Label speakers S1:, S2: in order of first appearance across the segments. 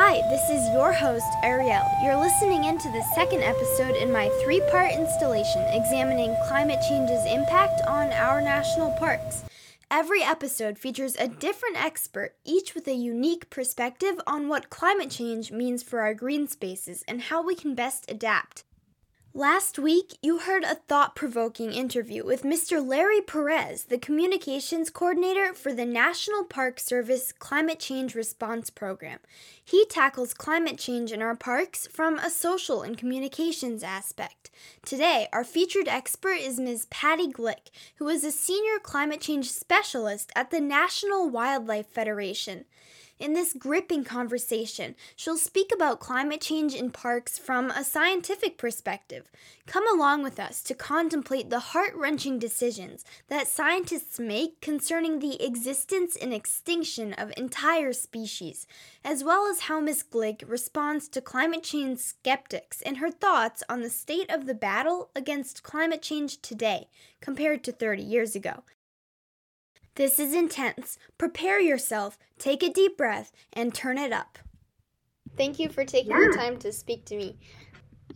S1: Hi, this is your host, Ariel. You're listening into the second episode in my three part installation examining climate change's impact on our national parks. Every episode features a different expert, each with a unique perspective on what climate change means for our green spaces and how we can best adapt. Last week, you heard a thought provoking interview with Mr. Larry Perez, the communications coordinator for the National Park Service Climate Change Response Program. He tackles climate change in our parks from a social and communications aspect. Today, our featured expert is Ms. Patty Glick, who is a senior climate change specialist at the National Wildlife Federation. In this gripping conversation, she'll speak about climate change in parks from a scientific perspective. Come along with us to contemplate the heart wrenching decisions that scientists make concerning the existence and extinction of entire species, as well as how Ms. Glick responds to climate change skeptics and her thoughts on the state of the battle against climate change today compared to 30 years ago. This is intense. Prepare yourself, take a deep breath, and turn it up. Thank you for taking yeah. the time to speak to me.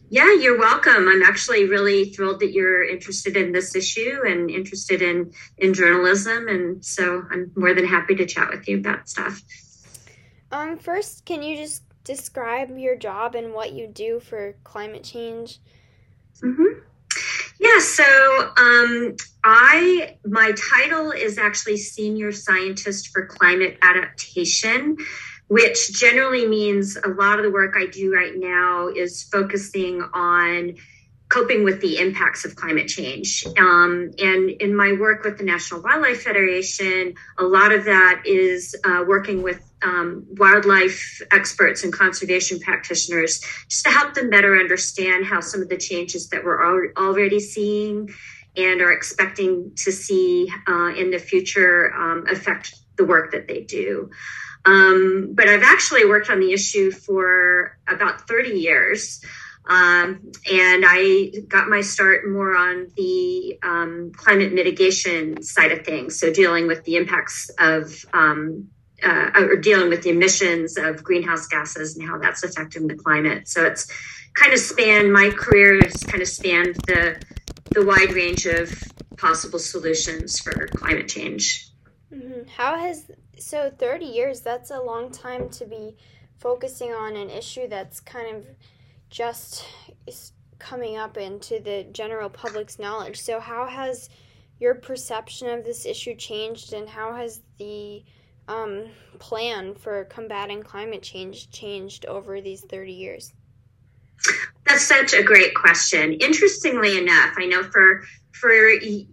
S2: Yeah, you're welcome. I'm actually really thrilled that you're interested in this issue and interested in in journalism, and so I'm more than happy to chat with you about stuff.
S1: Um, first, can you just describe your job and what you do for climate change?
S2: Mm-hmm. Yeah, so um, I my title is actually senior scientist for climate adaptation, which generally means a lot of the work I do right now is focusing on coping with the impacts of climate change. Um, and in my work with the National Wildlife Federation, a lot of that is uh, working with um, wildlife experts and conservation practitioners just to help them better understand how some of the changes that we're al- already seeing and are expecting to see uh, in the future um, affect the work that they do. Um, but I've actually worked on the issue for about 30 years. Um, and I got my start more on the um, climate mitigation side of things. So, dealing with the impacts of um, uh, or dealing with the emissions of greenhouse gases and how that's affecting the climate. So, it's kind of spanned my career has kind of spanned the the wide range of possible solutions for climate change.
S1: Mm-hmm. How has so 30 years? That's a long time to be focusing on an issue that's kind of just coming up into the general public's knowledge. So, how has your perception of this issue changed, and how has the um, plan for combating climate change changed over these 30 years?
S2: That's such a great question. Interestingly enough, I know for for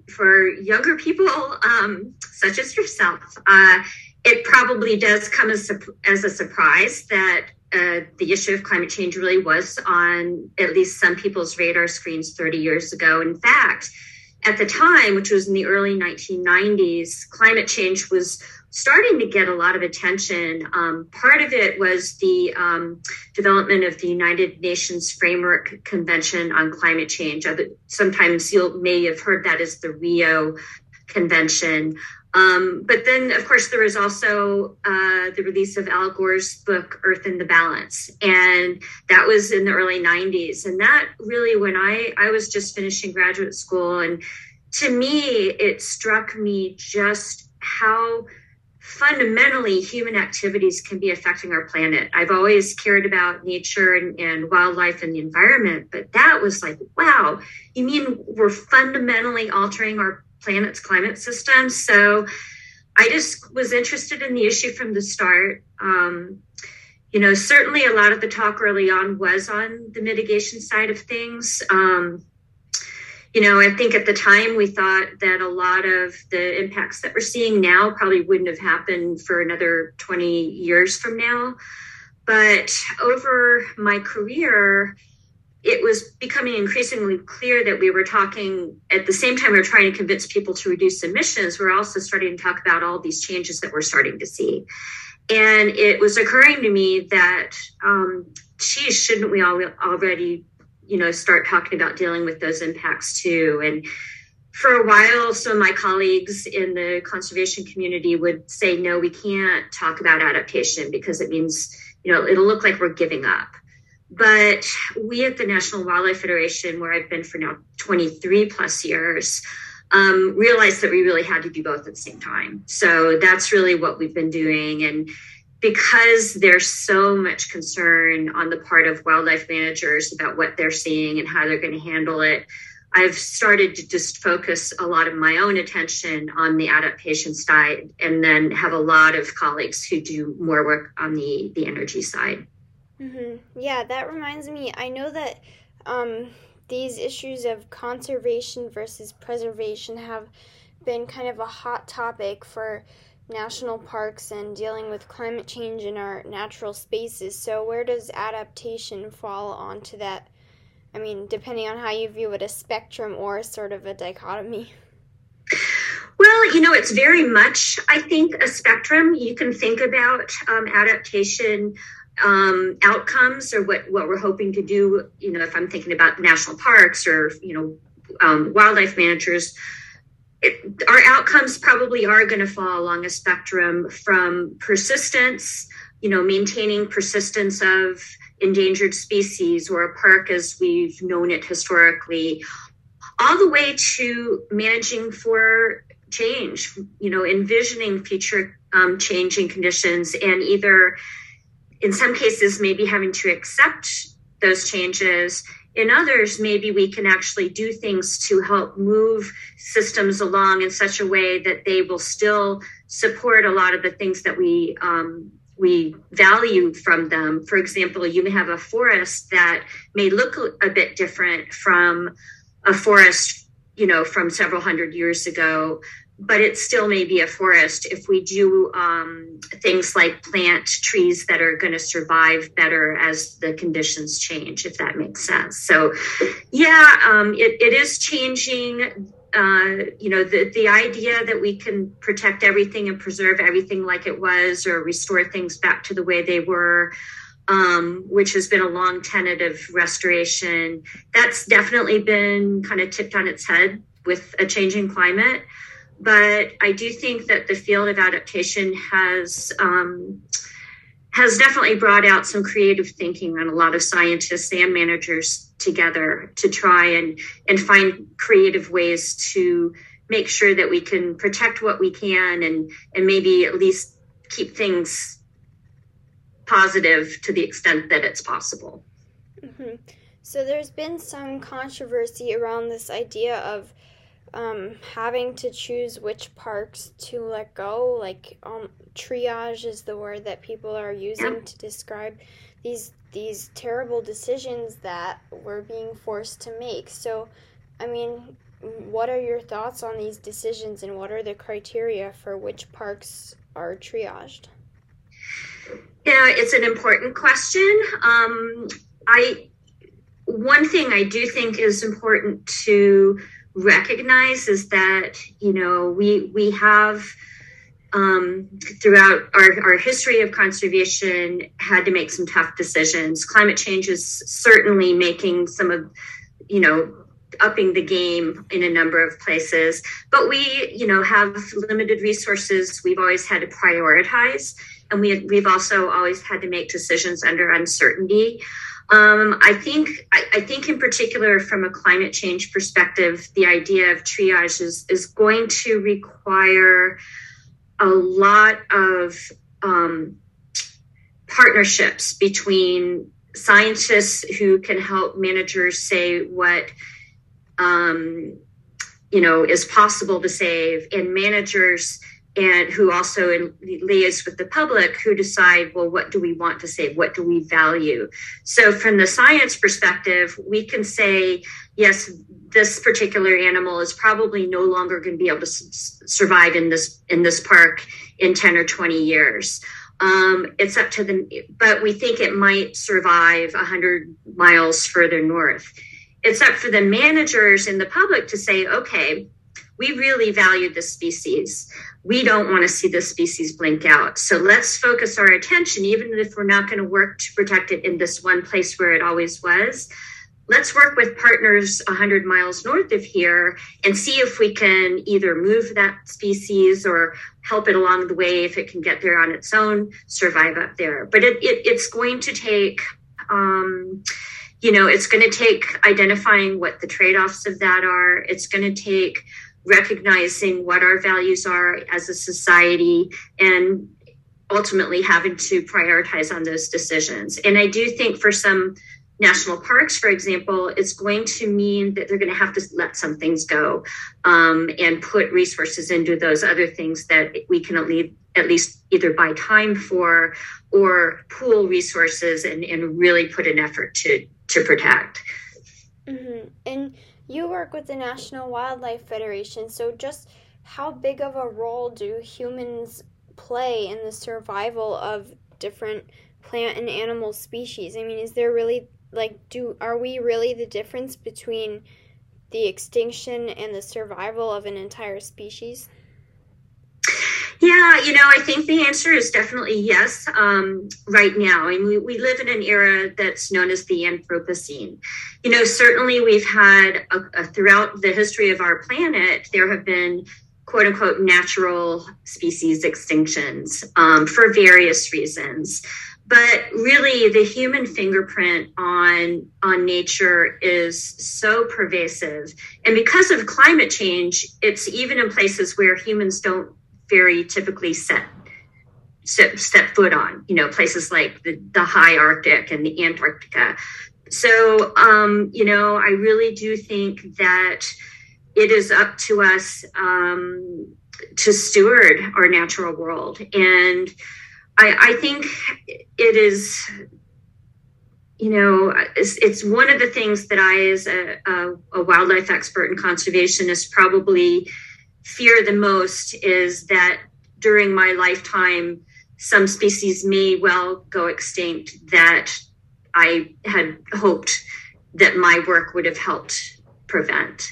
S2: for younger people um, such as yourself, uh, it probably does come as as a surprise that uh, the issue of climate change really was on at least some people's radar screens 30 years ago. In fact, at the time, which was in the early 1990s, climate change was starting to get a lot of attention. Um, part of it was the um, development of the United Nations Framework Convention on Climate Change. Sometimes you may have heard that as the Rio Convention. Um, but then, of course, there was also uh, the release of Al Gore's book, Earth in the Balance. And that was in the early 90s. And that really, when I, I was just finishing graduate school, and to me, it struck me just how fundamentally human activities can be affecting our planet. I've always cared about nature and, and, wildlife and the environment, but that was like, wow, you mean we're fundamentally altering our planet's climate system. So I just was interested in the issue from the start. Um, you know, certainly a lot of the talk early on was on the mitigation side of things. Um, you know, I think at the time we thought that a lot of the impacts that we're seeing now probably wouldn't have happened for another 20 years from now. But over my career, it was becoming increasingly clear that we were talking at the same time we were trying to convince people to reduce emissions we're also starting to talk about all these changes that we're starting to see and it was occurring to me that um, geez shouldn't we all already you know start talking about dealing with those impacts too and for a while, some of my colleagues in the conservation community would say, no, we can't talk about adaptation because it means, you know, it'll look like we're giving up. But we at the National Wildlife Federation, where I've been for now 23 plus years, um, realized that we really had to do both at the same time. So that's really what we've been doing. And because there's so much concern on the part of wildlife managers about what they're seeing and how they're going to handle it, I've started to just focus a lot of my own attention on the adaptation side and then have a lot of colleagues who do more work on the, the energy side.
S1: Mm-hmm. Yeah, that reminds me. I know that um, these issues of conservation versus preservation have been kind of a hot topic for national parks and dealing with climate change in our natural spaces. So, where does adaptation fall onto that? I mean, depending on how you view it, a spectrum or sort of a dichotomy.
S2: Well, you know, it's very much, I think, a spectrum. You can think about um, adaptation um, outcomes or what, what we're hoping to do. You know, if I'm thinking about national parks or, you know, um, wildlife managers, it, our outcomes probably are going to fall along a spectrum from persistence, you know, maintaining persistence of endangered species or a park as we've known it historically, all the way to managing for change, you know, envisioning future um, changing conditions and either in some cases maybe having to accept those changes in others maybe we can actually do things to help move systems along in such a way that they will still support a lot of the things that we um, we value from them. For example you may have a forest that may look a bit different from a forest you know from several hundred years ago but it still may be a forest if we do um, things like plant trees that are going to survive better as the conditions change, if that makes sense. So, yeah, um, it, it is changing. Uh, you know, the, the idea that we can protect everything and preserve everything like it was or restore things back to the way they were. Um, which has been a long tenet of restoration. That's definitely been kind of tipped on its head with a changing climate but I do think that the field of adaptation has um, has definitely brought out some creative thinking on a lot of scientists and managers together to try and and find creative ways to make sure that we can protect what we can and and maybe at least keep things positive to the extent that it's possible.
S1: Mm-hmm. So there's been some controversy around this idea of um, having to choose which parks to let go. Like um, triage is the word that people are using to describe these these terrible decisions that we're being forced to make. So, I mean, what are your thoughts on these decisions, and what are the criteria for which parks are triaged?
S2: Yeah, it's an important question. Um, I one thing I do think is important to recognize is that you know we we have um, throughout our, our history of conservation had to make some tough decisions. Climate change is certainly making some of you know upping the game in a number of places. But we you know have limited resources. We've always had to prioritize. And we, we've also always had to make decisions under uncertainty um, I think I, I, think in particular from a climate change perspective, the idea of triage is, is going to require a lot of um, partnerships between scientists who can help managers say what um, you know is possible to save and managers and who also in, liaise with the public who decide well what do we want to say? What do we value? So from the science perspective we can say yes this particular animal is probably no longer going to be able to survive in this in this park in 10 or 20 years. Um, it's up to the but we think it might survive 100 miles further north. It's up for the managers and the public to say okay we really value this species we don't want to see the species blink out. So let's focus our attention, even if we're not going to work to protect it in this one place where it always was. let's work with partners 100 miles north of here and see if we can either move that species or help it along the way if it can get there on its own, survive up there. But it, it it's going to take, um, you know, it's going to take identifying what the trade offs of that are. It's going to take recognizing what our values are as a society and ultimately having to prioritize on those decisions. And I do think for some national parks, for example, it's going to mean that they're going to have to let some things go um, and put resources into those other things that we can at least, at least either buy time for or pool resources and, and really put an effort to, to protect.
S1: Mm-hmm. And you work with the National Wildlife Federation, so just how big of a role do humans play in the survival of different plant and animal species? I mean, is there really like do are we really the difference between the extinction and the survival of an entire species?
S2: Yeah, you know, I think the answer is definitely yes um, right now. And we, we live in an era that's known as the Anthropocene. You know, certainly we've had a, a, throughout the history of our planet, there have been quote unquote natural species extinctions um, for various reasons but really the human fingerprint on on nature is so pervasive and because of climate change it's even in places where humans don't very typically set step, foot on you know places like the, the high arctic and the antarctica. So um, you know i really do think that it is up to us um, to steward our natural world. And I, I think it is, you know, it's, it's, one of the things that I, as a, a, a wildlife expert and conservationist, probably fear the most is that during my lifetime, some species may well go extinct that I had hoped that my work would have helped prevent.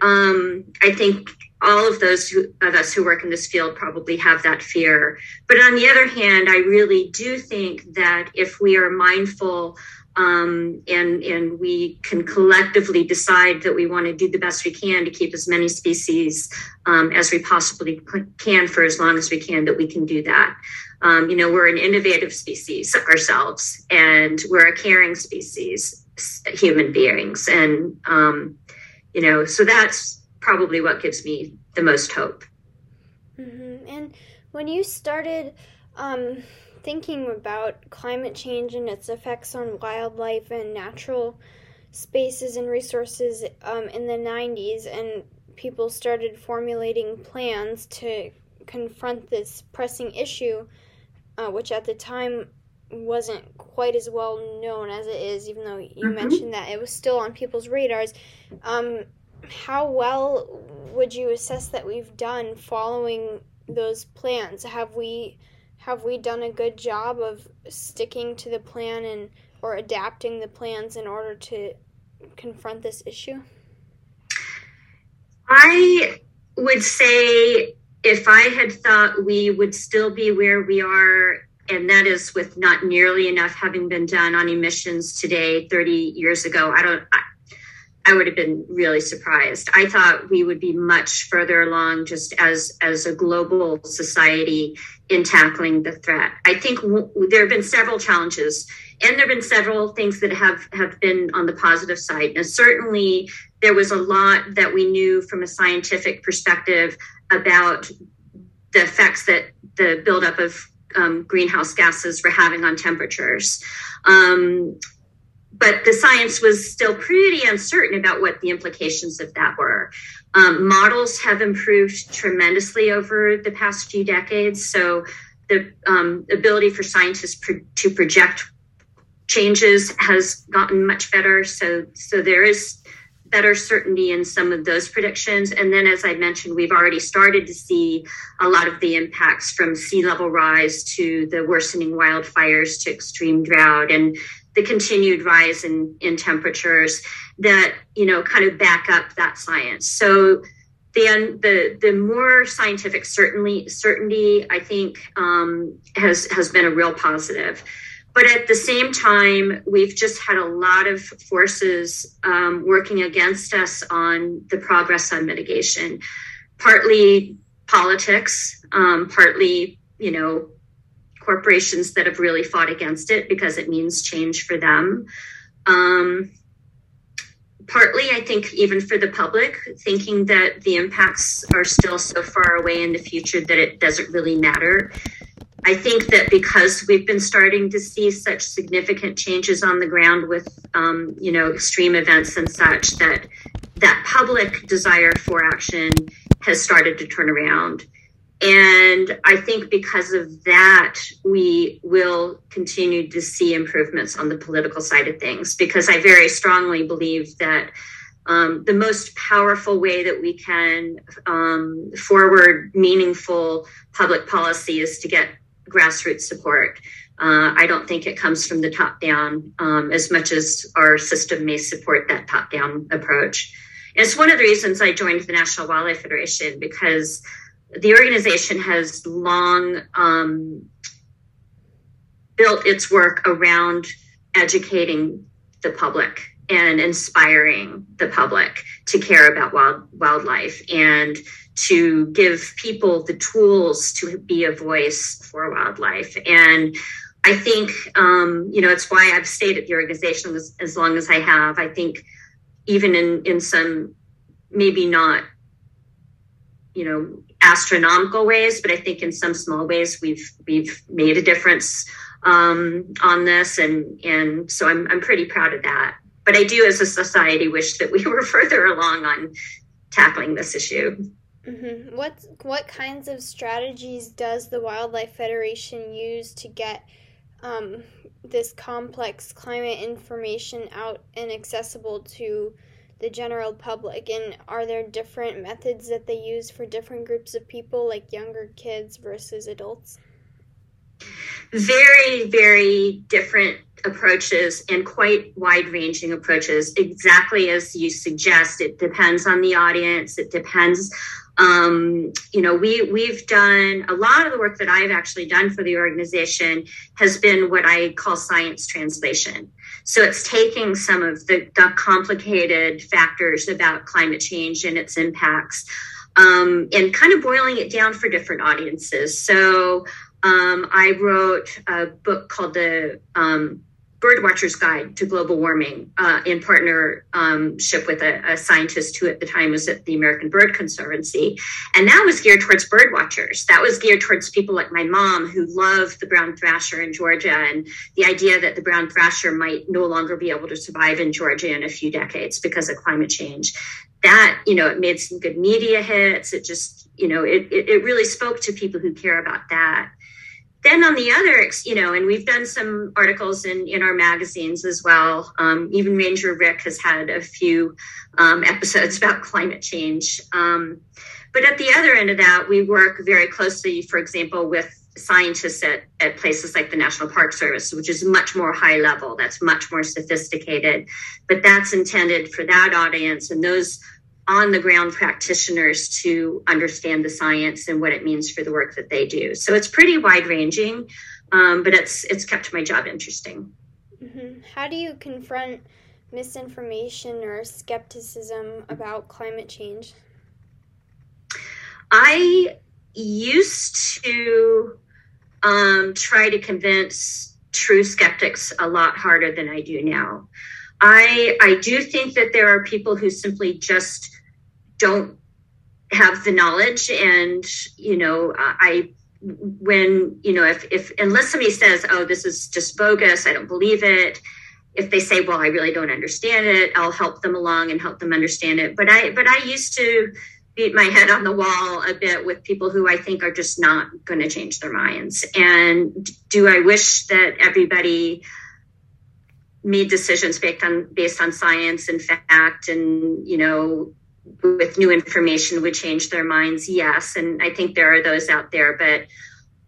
S2: Um, I think all of those who, of us who work in this field probably have that fear. But on the other hand, I really do think that if we are mindful um, and and we can collectively decide that we want to do the best we can to keep as many species um, as we possibly can for as long as we can, that we can do that. Um, you know, we're an innovative species ourselves, and we're a caring species, human beings, and um, you know, so that's probably what gives me the most hope.
S1: Mm-hmm. And when you started um, thinking about climate change and its effects on wildlife and natural spaces and resources um, in the 90s, and people started formulating plans to confront this pressing issue, uh, which at the time wasn't quite as well known as it is, even though you mm-hmm. mentioned that it was still on people's radars. Um, how well would you assess that we've done following those plans? Have we have we done a good job of sticking to the plan and or adapting the plans in order to confront this issue?
S2: I would say if I had thought we would still be where we are, and that is with not nearly enough having been done on emissions today, 30 years ago, I don't, I would have been really surprised. I thought we would be much further along just as as a global society in tackling the threat. I think w- there have been several challenges and there have been several things that have have been on the positive side. And certainly there was a lot that we knew from a scientific perspective about the effects that the buildup of um, greenhouse gases were having on temperatures. Um, but the science was still pretty uncertain about what the implications of that were. Um, models have improved tremendously over the past few decades. So the um, ability for scientists pro- to project changes has gotten much better. So, so there is better certainty in some of those predictions. And then, as I mentioned, we've already started to see a lot of the impacts from sea level rise to the worsening wildfires to extreme drought and the continued rise in, in temperatures that you know kind of back up that science. So the the the more scientific certainly certainty i think um, has has been a real positive. But at the same time, we've just had a lot of forces um, working against us on the progress on mitigation, partly politics, um, partly, you know, corporations that have really fought against it because it means change for them. Um, partly, I think, even for the public, thinking that the impacts are still so far away in the future that it doesn't really matter. I think that because we've been starting to see such significant changes on the ground with, um, you know, extreme events and such, that that public desire for action has started to turn around. And I think because of that, we will continue to see improvements on the political side of things, because I very strongly believe that um, the most powerful way that we can um, forward meaningful public policy is to get grassroots support. Uh, I don't think it comes from the top down um, as much as our system may support that top down approach. And it's one of the reasons I joined the National Wildlife Federation because the organization has long um, built its work around educating the public and inspiring the public to care about wild, wildlife and to give people the tools to be a voice for wildlife. And I think, um, you know, it's why I've stayed at the organization as, as long as I have. I think even in, in some maybe not, you know, astronomical ways, but I think in some small ways we've we've made a difference um, on this, and and so I'm I'm pretty proud of that. But I do, as a society, wish that we were further along on tackling this issue.
S1: Mm-hmm. What what kinds of strategies does the Wildlife Federation use to get um, this complex climate information out and accessible to the general public? And are there different methods that they use for different groups of people, like younger kids versus adults?
S2: Very, very different approaches and quite wide ranging approaches, exactly as you suggest. It depends on the audience, it depends um, you know, we we've done a lot of the work that I've actually done for the organization has been what I call science translation. So it's taking some of the, the complicated factors about climate change and its impacts um, and kind of boiling it down for different audiences. So um, I wrote a book called the um, Birdwatcher's Guide to Global Warming uh, in partnership with a, a, scientist who at the time was at the American Bird Conservancy. And that was geared towards birdwatchers. That was geared towards people like my mom who love the brown thrasher in Georgia and the idea that the brown thrasher might no longer be able to survive in Georgia in a few decades because of climate change. That, you know, it made some good media hits. It just, you know, it, it, it really spoke to people who care about that then on the other, you know, and we've done some articles in, in our magazines as well. Um, even Ranger Rick has had a few um, episodes about climate change. Um, but at the other end of that, we work very closely, for example, with scientists at, at places like the National Park Service, which is much more high level, that's much more sophisticated. But that's intended for that audience. And those on the ground practitioners to understand the science and what it means for the work that they do. So it's pretty wide ranging, um, but it's it's kept my job interesting.
S1: Mm-hmm. How do you confront misinformation or skepticism about climate change?
S2: I used to um, try to convince true skeptics a lot harder than I do now. I I do think that there are people who simply just don't have the knowledge. And you know I when you know if if unless somebody says oh this is just bogus I don't believe it if they say well I really don't understand it I'll help them along and help them understand it. But I but I used to beat my head on the wall a bit with people who I think are just not going to change their minds. And do I wish that everybody made decisions based on based on science and fact and you know with new information would change their minds yes and i think there are those out there but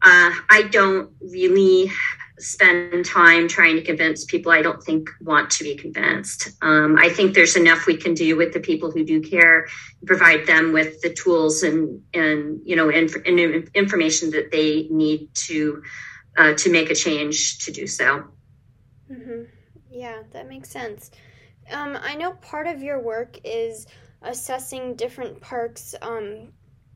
S2: uh, i don't really spend time trying to convince people i don't think want to be convinced um, i think there's enough we can do with the people who do care provide them with the tools and and you know and information that they need to uh, to make a change to do so
S1: Mm-hmm. Yeah, that makes sense. Um, I know part of your work is assessing different parks um,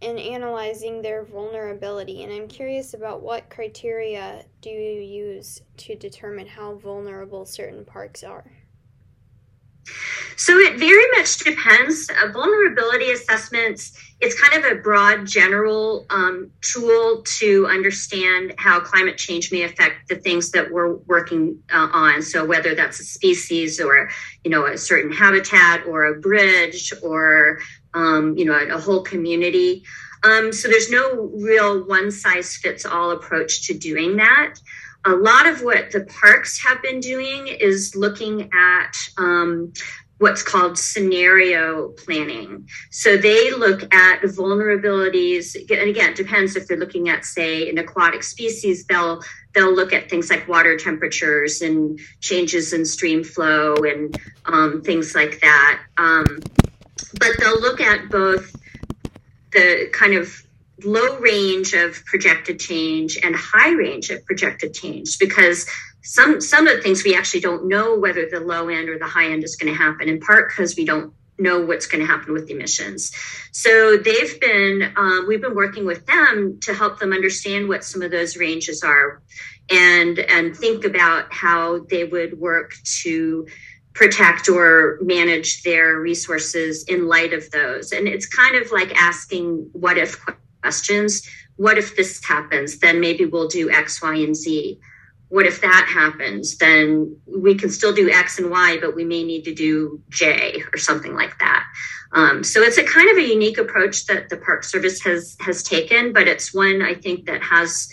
S1: and analyzing their vulnerability, and I'm curious about what criteria do you use to determine how vulnerable certain parks are?
S2: So it very much depends. Uh, vulnerability assessments, it's kind of a broad general um, tool to understand how climate change may affect the things that we're working uh, on. So whether that's a species or, you know, a certain habitat or a bridge or, um, you know, a, a whole community. Um, so there's no real one size fits all approach to doing that a lot of what the parks have been doing is looking at um, what's called scenario planning. So they look at vulnerabilities, and again, it depends if they're looking at, say, an aquatic species, they'll they'll look at things like water temperatures and changes in stream flow and um, things like that. Um, but they'll look at both the kind of low range of projected change and high range of projected change because some some of the things we actually don't know whether the low end or the high end is going to happen in part because we don't know what's going to happen with emissions. So they've been um, we've been working with them to help them understand what some of those ranges are and and think about how they would work to protect or manage their resources in light of those. And it's kind of like asking what if questions. What if this happens? Then maybe we'll do X, Y, and Z. What if that happens? Then we can still do X and Y, but we may need to do J or something like that. Um, so it's a kind of a unique approach that the Park Service has has taken, but it's one I think that has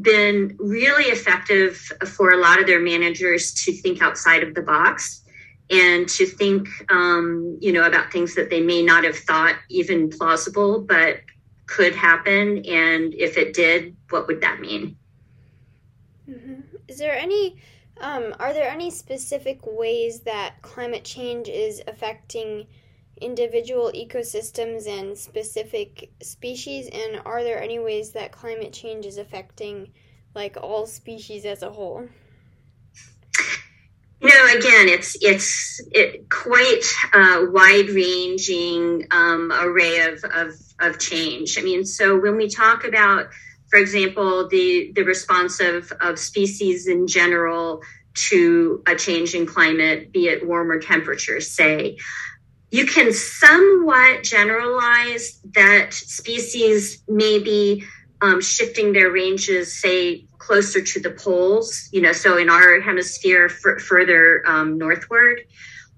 S2: been really effective for a lot of their managers to think outside of the box and to think um, you know about things that they may not have thought even plausible but could happen and if it did what would that mean?
S1: Mm-hmm. is there any um, are there any specific ways that climate change is affecting individual ecosystems and specific species? And are there any ways that climate change is affecting like all species as a whole?
S2: No, again, it's it's it quite a wide ranging um, array of, of of change. I mean, so when we talk about, for example, the the response of of species in general to a change in climate, be it warmer temperatures, say, you can somewhat generalize that species may be um, shifting their ranges, say, closer to the poles, you know, so in our hemisphere f- further um, northward,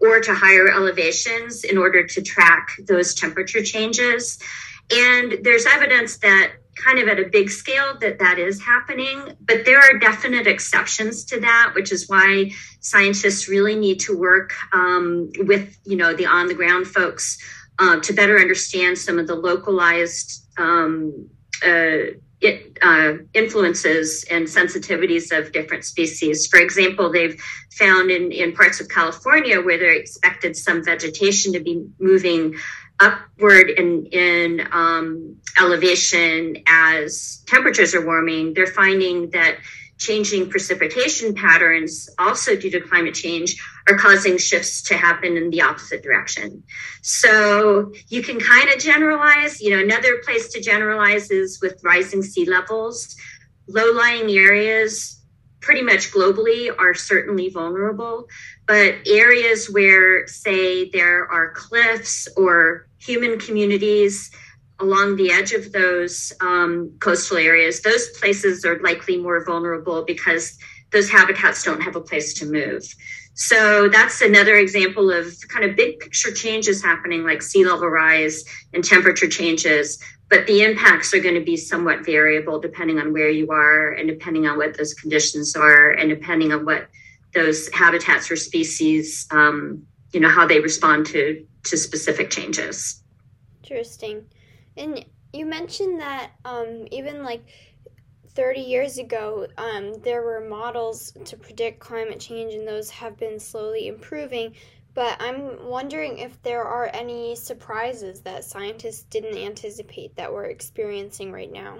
S2: or to higher elevations in order to track those temperature changes. And there's evidence that kind of at a big scale that that is happening but there are definite exceptions to that which is why scientists really need to work um, with you know the on the ground folks uh, to better understand some of the localized um, uh, it, uh, influences and sensitivities of different species. For example, they've found in, in parts of California where they expected some vegetation to be moving upward in, in um, elevation as temperatures are warming, they're finding that changing precipitation patterns, also due to climate change, are causing shifts to happen in the opposite direction. So you can kind of generalize. You know, another place to generalize is with rising sea levels. Low lying areas, pretty much globally, are certainly vulnerable. But areas where, say, there are cliffs or human communities, along the edge of those um, coastal areas, those places are likely more vulnerable because those habitats don't have a place to move. So that's another example of kind of big picture changes happening, like sea level rise and temperature changes. But the impacts are going to be somewhat variable depending on where you are and depending on what those conditions are and depending on what those habitats or species, um, you know, how they respond to to specific changes.
S1: Interesting. And you mentioned that um, even like 30 years ago, um, there were models to predict climate change, and those have been slowly improving. But I'm wondering if there are any surprises that scientists didn't anticipate that we're experiencing right now.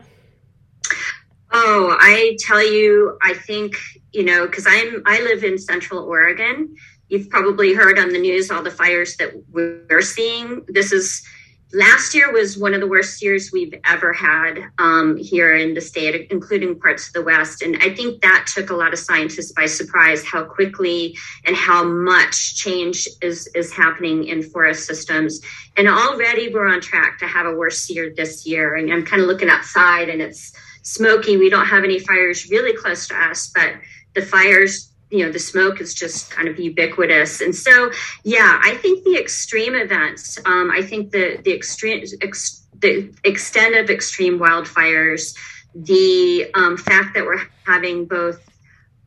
S2: Oh, I tell you, I think, you know, because I'm I live in central Oregon. You've probably heard on the news all the fires that we're seeing. This is last year was one of the worst years we've ever had um, here in the state, including parts of the West. And I think that took a lot of scientists by surprise how quickly and how much change is, is happening in forest systems. And already we're on track to have a worse year this year. And I'm kind of looking outside and it's smoky. We don't have any fires really close to us, but the fires you know the smoke is just kind of ubiquitous and so yeah i think the extreme events um, i think the the extreme ex, the extent of extreme wildfires the um, fact that we're having both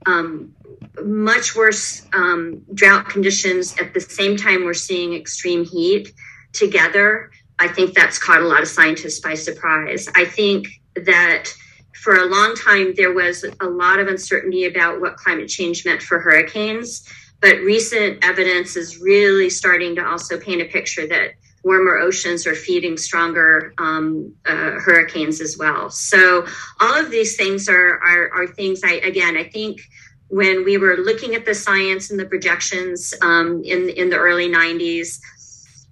S2: um, much worse um, drought conditions at the same time we're seeing extreme heat together i think that's caught a lot of scientists by surprise i think that for a long time, there was a lot of uncertainty about what climate change meant for hurricanes. But recent evidence is really starting to also paint a picture that warmer oceans are feeding stronger um, uh, hurricanes as well. So all of these things are, are, are things I again I think when we were looking at the science and the projections um, in in the early 90s,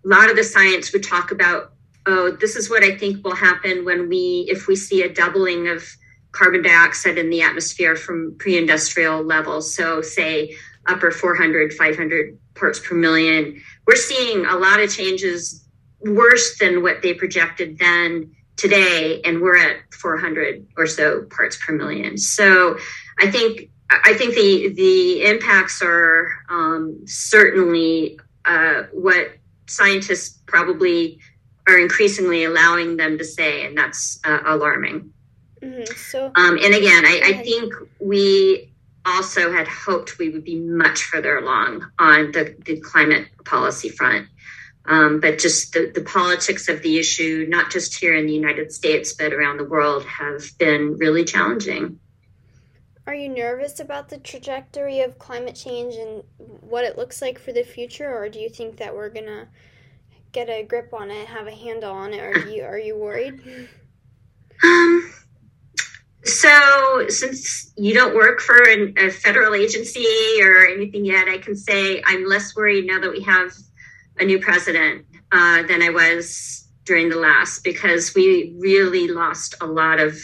S2: a lot of the science would talk about oh, this is what I think will happen when we, if we see a doubling of carbon dioxide in the atmosphere from pre industrial levels. So, say upper 400, 500 parts per million. We're seeing a lot of changes worse than what they projected then today, and we're at 400 or so parts per million. So, I think I think the the impacts are um, certainly uh, what scientists probably are increasingly allowing them to say, and that's uh, alarming.
S1: Mm-hmm. So,
S2: um, and again, I, I, think we also had hoped we would be much further along on the, the climate policy front. Um, but just the, the politics of the issue, not just here in the United States, but around the world, have been really challenging.
S1: Are you nervous about the trajectory of climate change and what it looks like for the future, or do you think that we're gonna get a grip on it, have a handle on it, or you are you worried?
S2: Um. So, since you don't work for an, a federal agency or anything yet, I can say I'm less worried now that we have a new president uh, than I was during the last because we really lost a lot of.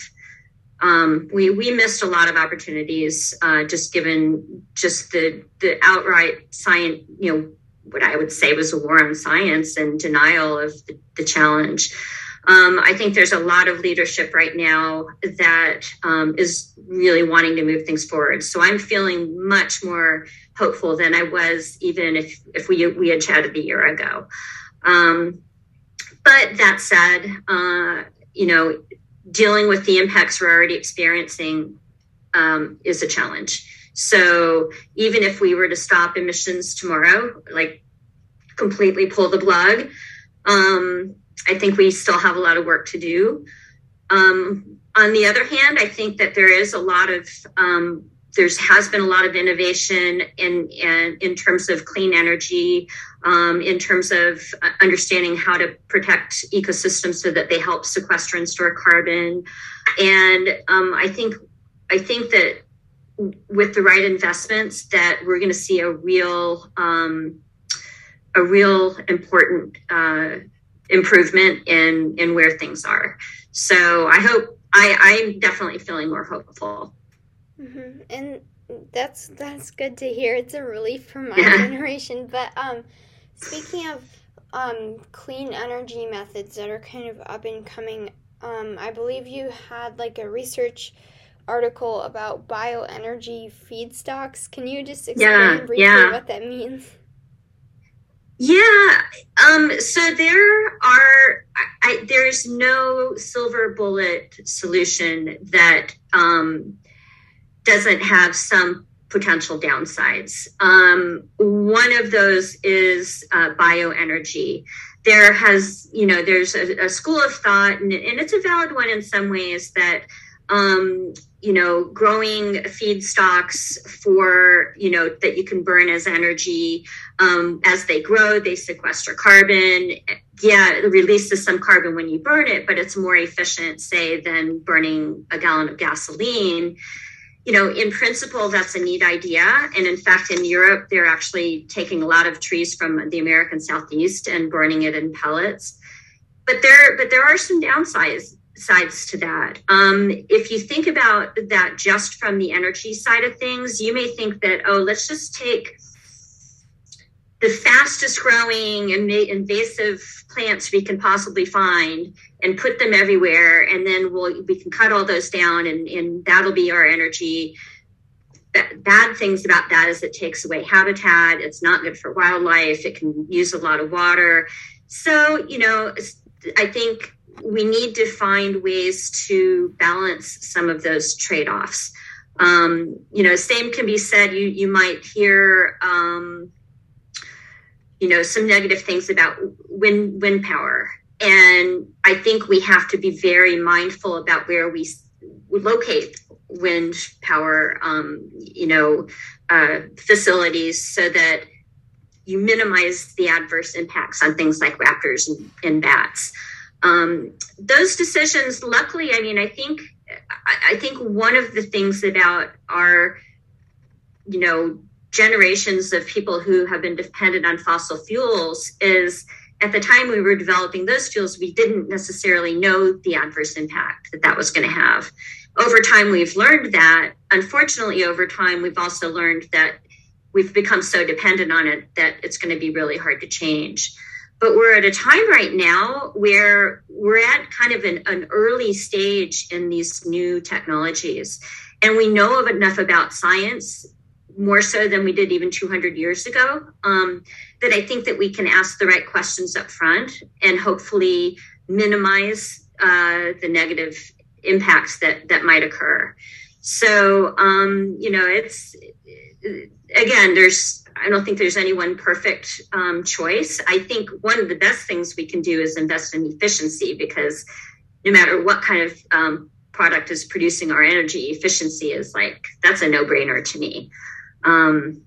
S2: Um, we we missed a lot of opportunities uh, just given just the the outright science you know what I would say was a war on science and denial of the, the challenge. Um, I think there's a lot of leadership right now that um, is really wanting to move things forward. So I'm feeling much more hopeful than I was even if if we we had chatted a year ago. Um, but that said, uh, you know, dealing with the impacts we're already experiencing um, is a challenge. So even if we were to stop emissions tomorrow, like completely pull the plug, um, I think we still have a lot of work to do. Um, on the other hand, I think that there is a lot of um, there's has been a lot of innovation in in, in terms of clean energy, um, in terms of understanding how to protect ecosystems so that they help sequester and store carbon. And um, I think I think that with the right investments that we're going to see a real um, a real important uh, improvement in in where things are so i hope i i'm definitely feeling more hopeful
S1: mm-hmm. and that's that's good to hear it's a relief for my yeah. generation but um speaking of um clean energy methods that are kind of up and coming um i believe you had like a research article about bioenergy feedstocks. Can you just explain yeah, briefly yeah. what that means?
S2: Yeah. Um, so there are, I, there's no silver bullet solution that um, doesn't have some potential downsides. Um, one of those is uh, bioenergy. There has, you know, there's a, a school of thought, and, and, it's a valid one in some ways, that um, you know, growing feedstocks for, you know, that you can burn as energy. Um, as they grow, they sequester carbon. yeah, it releases some carbon when you burn it, but it's more efficient, say, than burning a gallon of gasoline. You know, in principle, that's a neat idea. And in fact, in Europe, they're actually taking a lot of trees from the American Southeast and burning it in pellets. But there, but there are some downsides sides to that. Um, if you think about that just from the energy side of things, you may think that, oh, let's just take the fastest growing and invasive plants we can possibly find and put them everywhere and then we'll we can cut all those down and, and that'll be our energy bad things about that is it takes away habitat it's not good for wildlife it can use a lot of water so you know i think we need to find ways to balance some of those trade-offs. Um, you know same can be said you you might hear um, you know some negative things about wind wind power. And i think we have to be very mindful about where we locate wind power um, you know uh, facilities so that you minimize the adverse impacts on things like raptors and, and bats um, those decisions luckily i mean i think I, I think one of the things about our you know generations of people who have been dependent on fossil fuels is at the time we were developing those fuels, we didn't necessarily know the adverse impact that that was going to have. Over time, we've learned that. Unfortunately, over time, we've also learned that we've become so dependent on it that it's going to be really hard to change. But we're at a time right now where we're at kind of an, an early stage in these new technologies. And we know of enough about science more so than we did even 200 years ago. Um, that I think that we can ask the right questions up front and hopefully minimize uh, the negative impacts that that might occur. So um, you know, it's again, there's I don't think there's any one perfect um, choice. I think one of the best things we can do is invest in efficiency because no matter what kind of um, product is producing our energy, efficiency is like that's a no brainer to me um,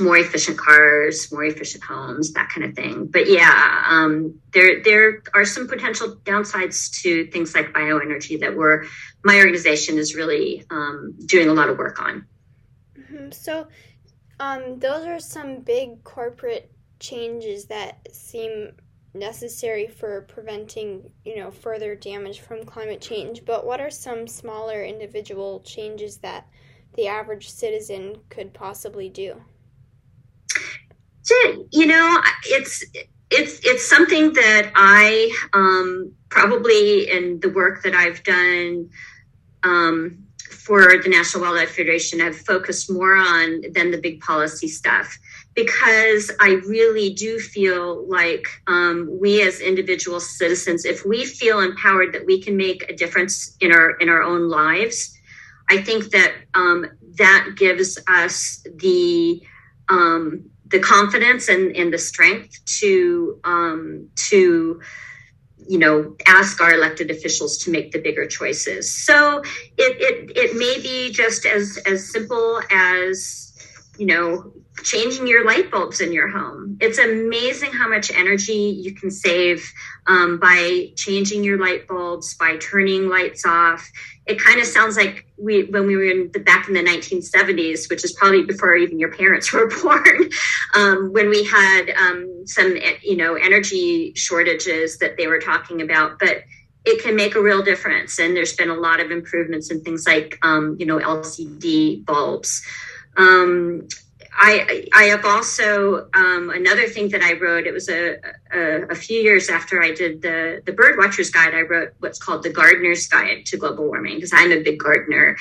S2: more efficient cars, more efficient homes, that kind of thing. But yeah, um, there there are some potential downsides to things like bioenergy that we're my organization is really um, doing a lot of work on.
S1: Mm-hmm. So, um, those are some big corporate changes that seem necessary for preventing you know further damage from climate change. But what are some smaller individual changes that the average citizen could possibly do?
S2: You know, it's it's it's something that I um, probably in the work that I've done um, for the National Wildlife Federation, I've focused more on than the big policy stuff because I really do feel like um, we as individual citizens, if we feel empowered that we can make a difference in our in our own lives, I think that um, that gives us the um, the confidence and, and the strength to um, to you know ask our elected officials to make the bigger choices. So it it, it may be just as as simple as you know changing your light bulbs in your home. It's amazing how much energy you can save um, by changing your light bulbs, by turning lights off. It kind of sounds like we when we were in the back in the 1970s which is probably before even your parents were born um, when we had um, some you know energy shortages that they were talking about but it can make a real difference. And there's been a lot of improvements in things like um, you know lcd bulbs um, I, I have also um, another thing that I wrote. It was a, a, a, few years after I did the the Bird Watchers Guide. I wrote what's called the Gardener's Guide to Global Warming because I'm a big gardener,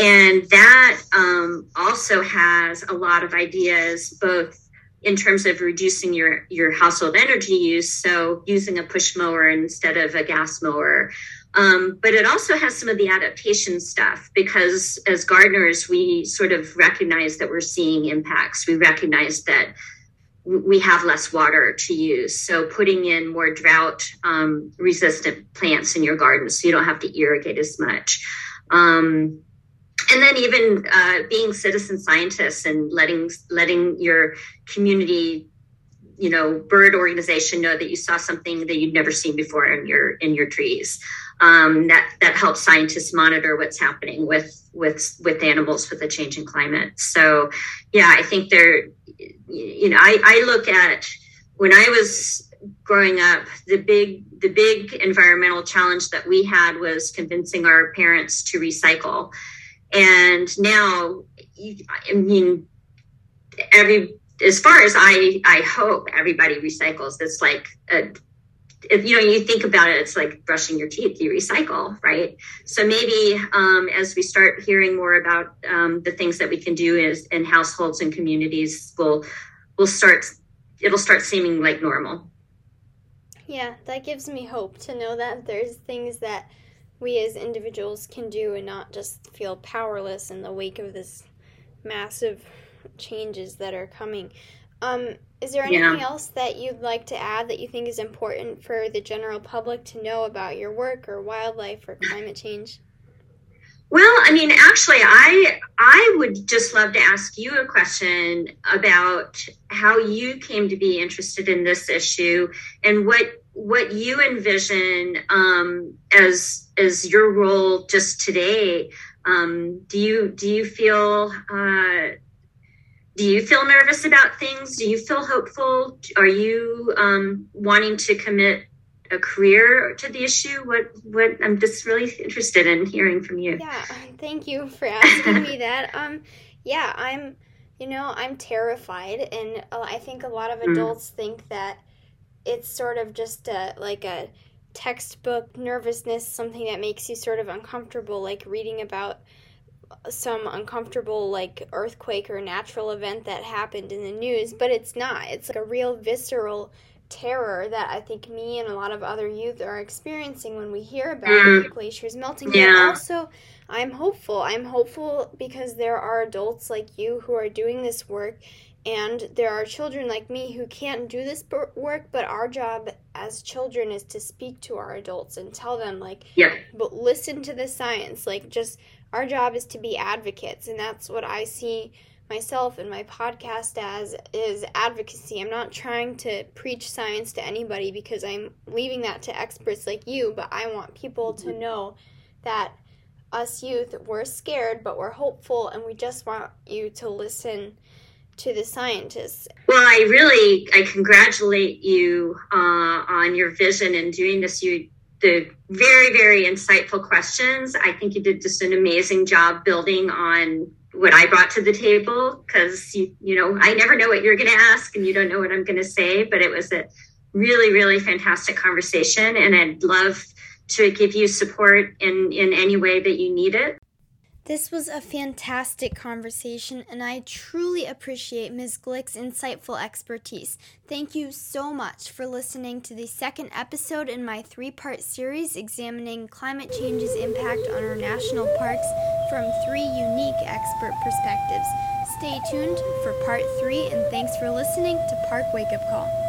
S2: and that um, also has a lot of ideas, both in terms of reducing your your household energy use, so using a push mower instead of a gas mower, um, but it also has some of the adaptation stuff because as gardeners, we sort of recognize that we're seeing impacts. We recognize that we have less water to use. So putting in more drought um, resistant plants in your garden so you don't have to irrigate as much. Um, and then even uh, being citizen scientists and letting letting your community you know bird organization know that you saw something that you'd never seen before in your in your trees. Um, that that helps scientists monitor what's happening with with with animals with the changing climate. So yeah i think there you know i i look at when i was growing up the big the big environmental challenge that we had was convincing our parents to recycle. And now i mean every as far as I I hope everybody recycles. It's like a, if you know you think about it, it's like brushing your teeth. You recycle, right? So maybe um, as we start hearing more about um, the things that we can do is in households and communities, we'll we'll start. It'll start seeming like normal.
S1: Yeah, that gives me hope to know that there's things that we as individuals can do and not just feel powerless in the wake of this massive changes that are coming. Um, is there anything yeah. else that you'd like to add that you think is important for the general public to know about your work or wildlife or climate change?
S2: Well, I mean, actually, I I would just love to ask you a question about how you came to be interested in this issue and what what you envision um, as as your role just today. Um, do you do you feel uh, do you feel nervous about things? Do you feel hopeful? Are you um, wanting to commit a career to the issue? What what I'm just really interested in hearing from you.
S1: Yeah, thank you for asking me that. Um, yeah, I'm. You know, I'm terrified, and I think a lot of mm. adults mm. think that it's sort of just a, like a textbook nervousness, something that makes you sort of uncomfortable, like reading about some uncomfortable like earthquake or natural event that happened in the news, but it's not. It's like a real visceral terror that I think me and a lot of other youth are experiencing when we hear about mm. glaciers melting. Yeah. But also, I'm hopeful. I'm hopeful because there are adults like you who are doing this work, and there are children like me who can't do this work. But our job as children is to speak to our adults and tell them, like,
S2: yeah,
S1: but listen to the science. Like, just our job is to be advocates and that's what i see myself and my podcast as is advocacy i'm not trying to preach science to anybody because i'm leaving that to experts like you but i want people to mm-hmm. know that us youth we're scared but we're hopeful and we just want you to listen to the scientists
S2: well i really i congratulate you uh, on your vision and doing this you the very, very insightful questions. I think you did just an amazing job building on what I brought to the table because you, you know, I never know what you're going to ask and you don't know what I'm going to say, but it was a really, really fantastic conversation. And I'd love to give you support in, in any way that you need it.
S1: This was a fantastic conversation, and I truly appreciate Ms. Glick's insightful expertise. Thank you so much for listening to the second episode in my three part series examining climate change's impact on our national parks from three unique expert perspectives. Stay tuned for part three, and thanks for listening to Park Wake Up Call.